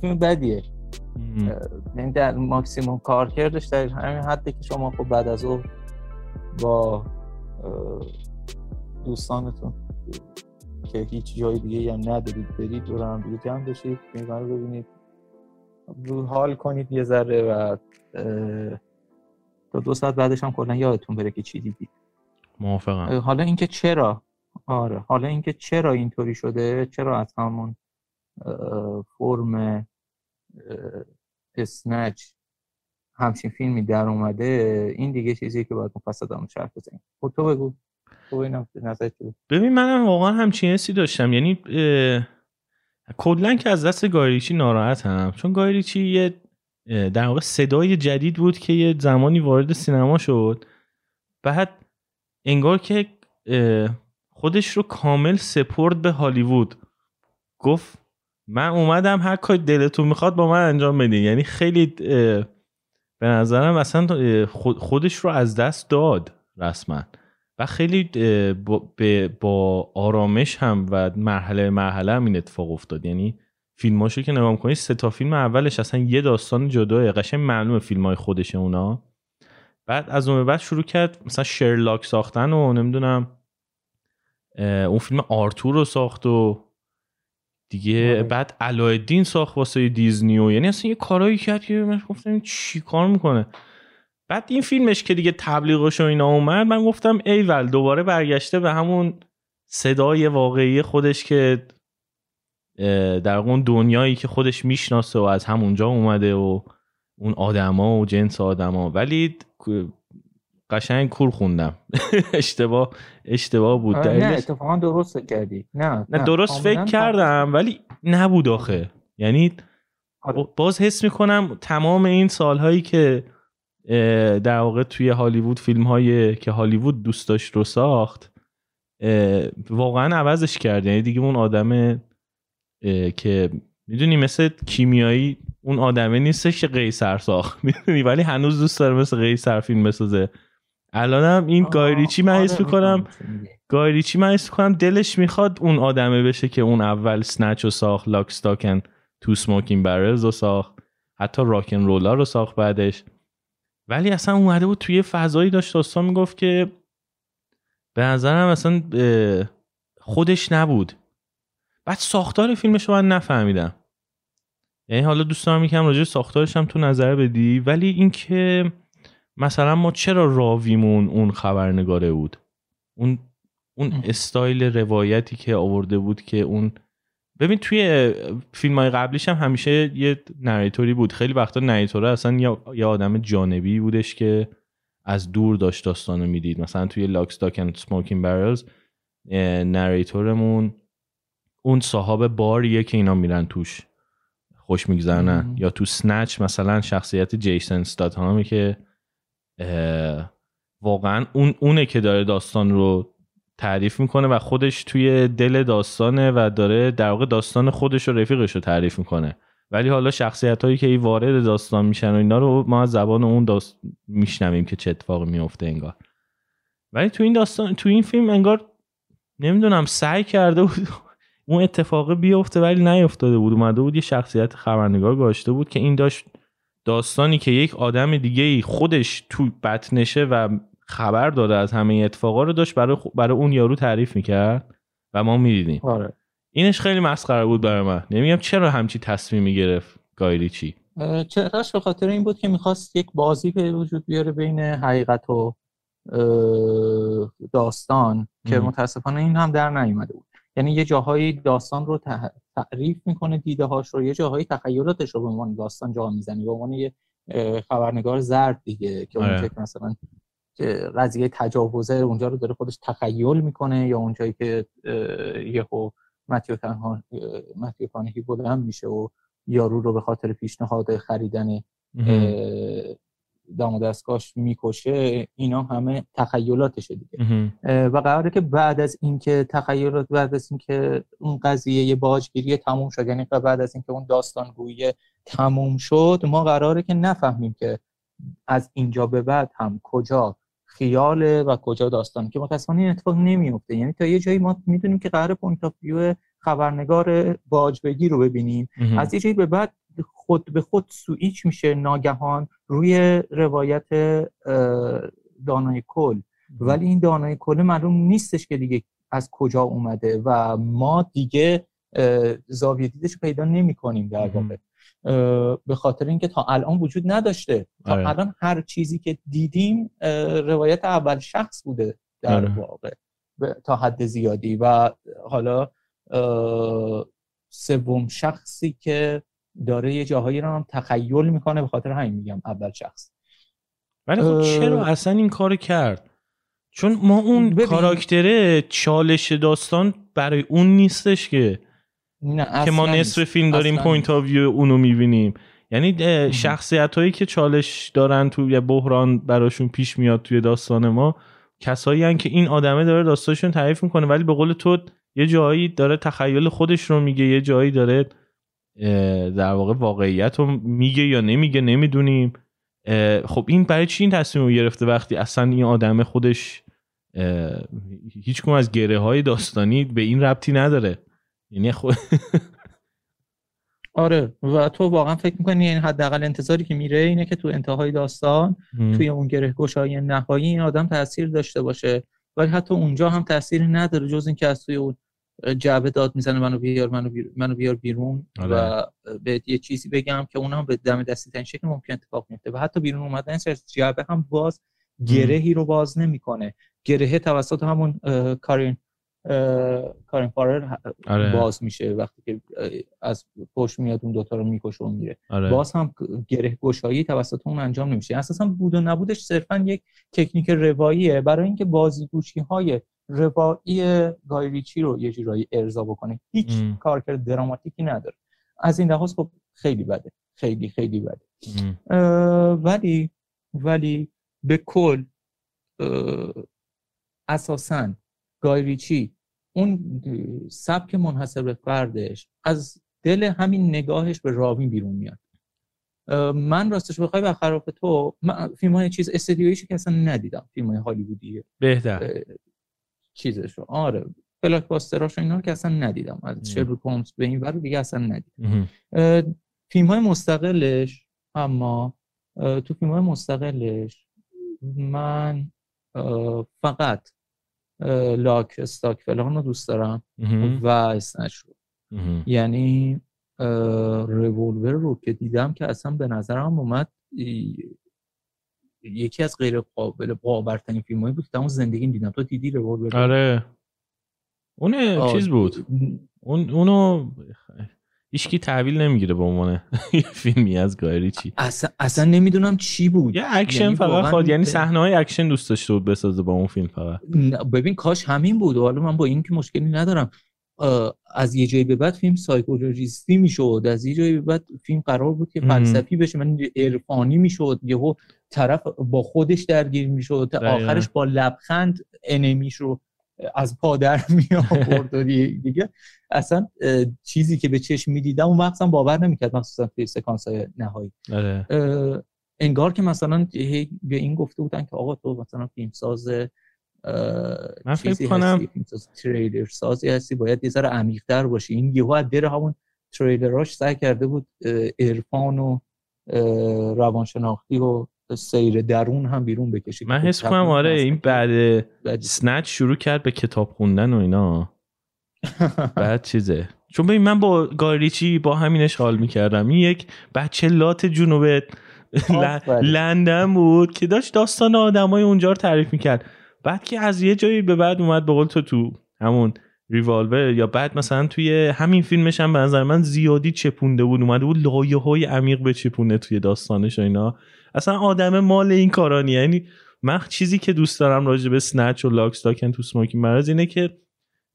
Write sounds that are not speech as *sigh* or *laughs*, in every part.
فیلم بدیه. یعنی در ماکسیموم کار کردش در همین حدی که شما خب بعد از اون با دوستانتون که هیچ جای دیگه هم ندارید برید دور هم دیگه جمع بشید فیلم رو ببینید. رو حال کنید یه ذره و تا دو ساعت بعدش هم کلا یادتون بره که چی دیدید. موافقم. حالا اینکه چرا؟ آره حالا اینکه چرا اینطوری شده چرا از همون فرم اسنچ همچین فیلمی در اومده این دیگه چیزی که باید مفصل دارم شرح بزنیم. خب تو بگو. ببین منم واقعا همچین حسی داشتم. یعنی کلا که از دست گایریچی ناراحتم چون گایریچی یه در واقع صدای جدید بود که یه زمانی وارد سینما شد. بعد انگار که خودش رو کامل سپرد به هالیوود. گفت من اومدم هر کاری دلتون می‌خواد با من انجام بدین. یعنی خیلی به نظرم اصلا خودش رو از دست داد رسما. و خیلی با, آرامش هم و مرحله مرحله هم این اتفاق افتاد. یعنی فیلماشو که نگاه کنید سه تا فیلم اولش اصلا یه داستان جداه قشنگ معلومه فیلم های خودش اونا. بعد از اون بعد شروع کرد مثلا شرلاک ساختن و نمی‌دونم اون فیلم آرتور رو ساخت و دیگه آره. بعد علایالدین ساخت واسه دیزنی و یعنی اصلا یه کارایی کرد که من گفتم چی کار می‌کنه بعد این فیلمش که دیگه تبلیغش و اینا اومد من گفتم ایول دوباره برگشته به همون صدای واقعی خودش که در اون دنیایی که خودش می‌شناسه و از همونجا اومده و اون آدما و جنس آدما ولی قشنگ کور خوندم. *laughs* اشتباه اشتباه بود. آره، نه اتفاقا درست کردی. نه نه درست فکر کردم ولی نبود آخه. یعنی آره. باز حس می‌کنم تمام این سالهایی که در واقع توی هالیوود فیلم هایی که هالیوود دوست داشت رو ساخت واقعا عوضش کرد. یعنی دیگه اون آدم که می‌دونی مثل کیمیایی اون آدمه نیستش که قیصر ساخت. *laughs* می‌دونی؟ ولی هنوز دوست داره مثل قیصر فیلم بسازه. الانم این گایریچی من حس آره، می‌کنم گایریچی من حس می‌کنم دلش می‌خواد اون آدمه بشه که اون اول سنچ رو ساخت لاک ستاکن تو سموکین برلز رو ساخت حتی راکن رولا رو ساخت بعدش. ولی اصلا اومده بود توی فضایی داشت داستان می‌گفت که به نظرم اصلا خودش نبود. بعد ساختار فیلمش رو من نفهمیدم. یعنی حالا دوست دارم یکم راجع ساختارش هم تو نظر بدی ولی اینکه مثلا ما چرا راویمون اون خبرنگاره بود؟ اون اون استایل روایتی که آورده بود که اون ببین توی فیلم های قبلیش هم همیشه یه نریتوری بود. خیلی وقتا نریتوره اصلا یه آدم جانبی بودش که از دور داشت داستانو می‌دید. مثلا توی Lock, Stock and Smoking Barrels narrator مون اون صاحب باریه که اینا میرن توش خوش میگذرونن. یا تو Snatch مثلا شخصیت جیسن استاتهامی که واقعا اون اونه که داره داستان رو تعریف می‌کنه و خودش توی دل داستانه و داره در واقع داستان خودش و رفیقش رو تعریف می‌کنه. ولی حالا شخصیت هایی که ای وارد داستان میشن و اینا رو ما از زبان اون داست میشنویم که چه اتفاقی میفته انگار. ولی تو این داستان تو این فیلم انگار نمی‌دونم سعی کرده بود *laughs* اون اتفاق بیفته ولی نیفتاده بود. اومده بود یه شخصیت خبرنگار گاشته بود که این داشت داستانی که یک آدم دیگه خودش تو بطنشه و خبر داره از همه اتفاقا رو داشت برای, برای اون یارو تعریف می‌کرد و ما می‌دیدیم. آره. اینش خیلی مسخره بود برای من. نمیگم چرا همچی تصمیمی گرفت گایریچی چراش به خاطر این بود که می‌خواست یک بازی به وجود بیاره بین حقیقت و داستان که متاسفانه این هم در نیومده بود. یعنی یه جاهایی داستان رو تعریف می‌کنه دیده هاش رو یه جاهایی تخیلاتش رو به عنوان داستان جا می‌زنه به عنوان یه خبرنگار زرد دیگه که اون آره. مثلا قضیه تجاوزه اونجا رو داره خودش تخیل می‌کنه یا اونجایی که یهو متیو تنها متیو مک‌کانهی بلند میشه و یارو رو به خاطر پیشنهاد خریدن دم و دستگاهش می‌کشه اینا همه تخیلاتشه دیگه. و قراره که بعد از اینکه تخیلات بعد از اینکه اون قضیه باجگیری تموم شد یعنی بعد از اینکه اون داستانگویی تموم شد ما قراره که نفهمیم که از اینجا به بعد هم کجا خیاله و کجا داستان. که متاسفانه این اتفاق نمیفته یعنی تا یه جایی ما می‌دونیم که قراره point of view خبرنگار باج‌بگیر رو ببینیم. از یه به بعد خود به خود سویچ میشه ناگهان روی روایت دانای کل. ولی این دانای کل معلوم نیستش که دیگه از کجا اومده و ما دیگه زاویه دیدش پیدا نمی کنیم در واقع. به خاطر اینکه تا الان وجود نداشته. تا آره. الان هر چیزی که دیدیم روایت اول شخص بوده در آره. واقع. تا حد زیادی. و حالا سوم شخصی که داره یه جاهایی رو هم تخیل می‌کنه به خاطر همین میگم اول شخص. ولی خب چرا اصلا این کار کرد؟ چون ما اون ببین. کاراکتره چالش داستان برای اون نیستش که نه که ما نصف فیلم داریم point of view اونو می‌بینیم. یعنی شخصیت هایی که چالش دارن توی بحران براشون پیش میاد توی داستان ما کسایی که این آدمه داره داستانشون تعریف می‌کنه. ولی به قول تو یه جایی داره تخیل خودش رو میگه یه جایی داره در واقع واقعیت رو میگه یا نمیگه نمی‌دونیم. خب این برای چی این تصمیم رو گرفته وقتی اصلا این آدم خودش هیچ از گره های داستانی به این ربطی نداره. یعنی خود *laughs* آره و تو واقعا فکر می‌کنی این حداقل انتظاری که میره اینه که تو انتهای داستان توی اون گره گشایی نهایی این آدم تاثیر داشته باشه. ولی حتی اونجا هم تاثیر نداره جز اینکه از توی اون جعبه داد می‌زنه منو بیار منو بیار, منو بیار بیرون آره. و به یه چیزی بگم که اون هم به دم دستی ترین شکل ممکن اتفاق میفته و حتی بیرون اومدن از جعبه هم باز گرهی رو باز نمی‌کنه گرهه توسط همون کارین کارین فارر آره. باز میشه وقتی که از پشت میاد اون دوتا رو می‌کشه و میره آره. باز هم گره گشایی توسط اون انجام نمیشه اساسا بود و نبودش صرفا یک تکنیک رواییه برای اینکه بازیگوشی های روایی گایریچی رو یه جورایی ارضا بکنه. هیچ کارکرد دراماتیکی نداره. از این لحاظ خب خیلی بده. خیلی خیلی بده. ولی ولی به کل اساسا گایریچی اون سبک منحصر به فردش از دل همین نگاهش به راوین بیرون میاد. من راستش بخوای برخلاف تو فیلم های چیز استدیویش که اصلا ندیدم. فیلم های هالیوودیه. بهتر. چیزش رو آره بلاک باستراش اینا رو که اصلا ندیدم. از شرلوک هولمز به این ور دیگه اصلا ندیدم. فیلم های مستقلش اما تو فیلم های مستقلش من فقط لاک استاک فلان رو دوست دارم و اسنچ رو یعنی ریولور رو که دیدم که اصلا به نظرم اومد یکی از غیر قابل باورترین فیلم هایی بود که تو زندگی دیدم تو دیدی ریولور آره. اون چیز بود. اون اونو هیچکی تحویل نمی‌گیره به عنوان *laughs* فیلمی از گای ریچی. اصلا, اصلا نمی‌دونم چی بود. یه اکشن یعنی فقط خواهد یعنی صحنه های اکشن دوست داشته بود بسازه با اون فیلم فقط. ببین کاش همین بود حالا من با این که مشکلی ندارم. از یه جایی به بعد فیلم سایکولوژیستی می‌شد. از یه جایی به بعد فیلم قرار بود که فلسفی بشه. من عرفانی می‌شد. یهو طرف با خودش درگیر می‌شد آخرش با لبخند انمیش رو از پادر می آورد دیگه. اصلا چیزی که به چشم می‌دیدم اون وقت باور نمی‌کرد مخصوصا توی سکانس های نهایی. آره. انگار که مثلا به این گفته بودن که آقا تو مثلا فیلم ساز من فکر کنم تریلر سازی هستی باید یه ذره عمیق‌تر باشی. این یهو از در همون تریلراش سعی کرده بود عرفان و روانشناختی و سیر درون هم بیرون بکشید من حس کنم آره این بعد سنچ شروع کرد به کتاب خوندن و اینا. *laughs* بعد چیزه. چون ببین من با گاریچی با همینش حال می‌کردم. این یک بچه لات جنوب لندن بود که داشت داستان آدمای اونجا رو تعریف می‌کرد. بعد که از یه جایی به بعد اومد به قول تو تو همون ریوالور یا بعد مثلا توی همین فیلمش هم به نظر من زیادی چپونده بود. اومده بود لایه های عمیق به چپونه توی داستانش و اینا. اصلا آدم مال این کارانی یعنی من چیزی که دوست دارم راجع به سنچ و لاک استاکن تو سموکی مرز اینه که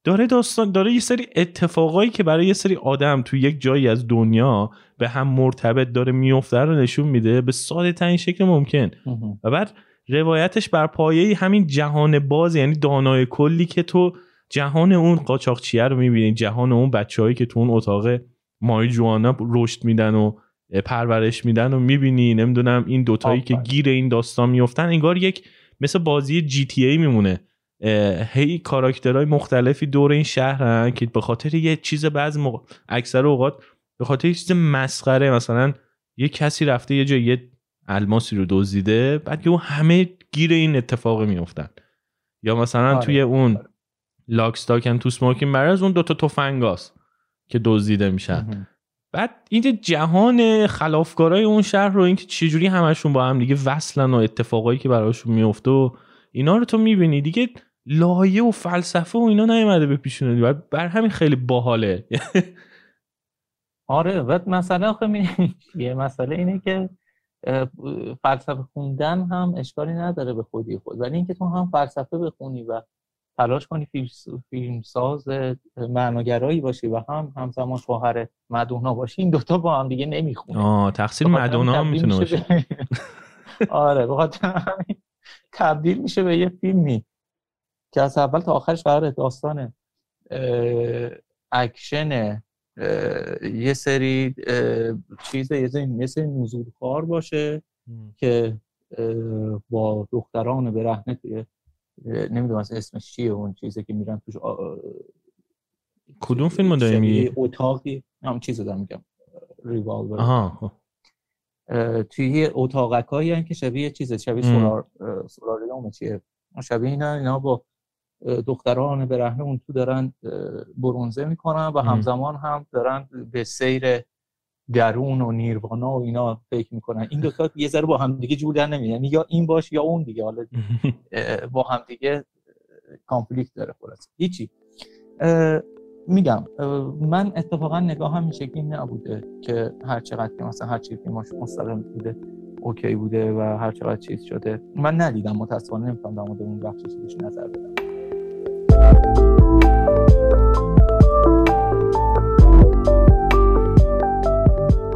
داره داستان داره یه سری اتفاقایی که برای یه سری آدم تو یک جایی از دنیا به هم مرتبط داره میفته رو نشون میده به ساده ترین شکل ممکن. و بعد روایتش بر پایه همین جهان باز یعنی دانای کلی که تو جهان اون قاچاقچیه رو می‌بینی جهان اون بچههایی که تو اون اتاق مای جوانا رشد میدن و پرورش میدن و می‌بینی. نمی‌دونم این دوتایی که گیر این داستان میفتن انگار یک مثل بازی جی تی ای میمونه. هی کاراکترهای مختلفی دور این شهرن که به خاطر یه چیز بعض موقع اکثر اوقات به خاطر یه چیز مسخره. مثلا یه کسی رفته یه جای یه الماسی رو دزدیده بعد که همه گیر این اتفاق میفتن یا مثلا آره. توی اون آره. لاکستاکن تو سموکین برز اون دوتا تفنگاست که دزدیده میشن. بعد این جهان خلافکارای اون شهر رو اینکه چجوری همشون با هم دیگه وصلن و اتفاقایی که براشون میفته و اینا رو تو می‌بینی. دیگه لایه و فلسفه و اینا نیومده به پیشونه. بر همین خیلی باحاله. *laughs* آره بعد مسئله *laughs* یه مسئله اینه که فلسفه خوندن هم اشکالی نداره به خودی خود. ولی اینکه تو هم فلسفه بخونی و تلاش کنی فیلم ساز معناگرایی باشی و هم همزمان شوهر مدونا باشی. این دوتا با هم دیگه نمی‌خونه. آه تقصیر مدونا هم می‌تونه باشه. *laughs* آره بخاطر تبدیل میشه به یه فیلمی که از اول تا آخرش قرار داستان اکشن یه سری چیز یه سری نزول کار باشه که با دختران برهنه توی نمی‌دونم اسمش چیه اون چیزی که میرن توش کدوم فیلم داری میگی؟ اتاقی هم چیزو دارم میگم ریوالور. آها توی اتاقک هایی که شبیه چیزه شبیه سولار سولاریوم چیه. شبیه اینا اینا با دختران برهنه اون تو دارن برونزه می‌کنن و همزمان هم دارن به سیر درون و نیروانا و اینا فکر می‌کنن. این دو تا یه ذره با هم دیگه جور در نمیاد یعنی یا این باش یا اون دیگه. حالا *laughs* با هم دیگه کانفلیکت داره خلاص هیچی. میگم من اتفاقا نگاه هم شکلی نبوده که هر چقدر که مثلا هر چیزی که مستقل بوده OK بوده و هر چقدر چیز شده. من ندیدم متاسفانه نمی‌تونم در مورد اون بخش چیزش نظر بدم.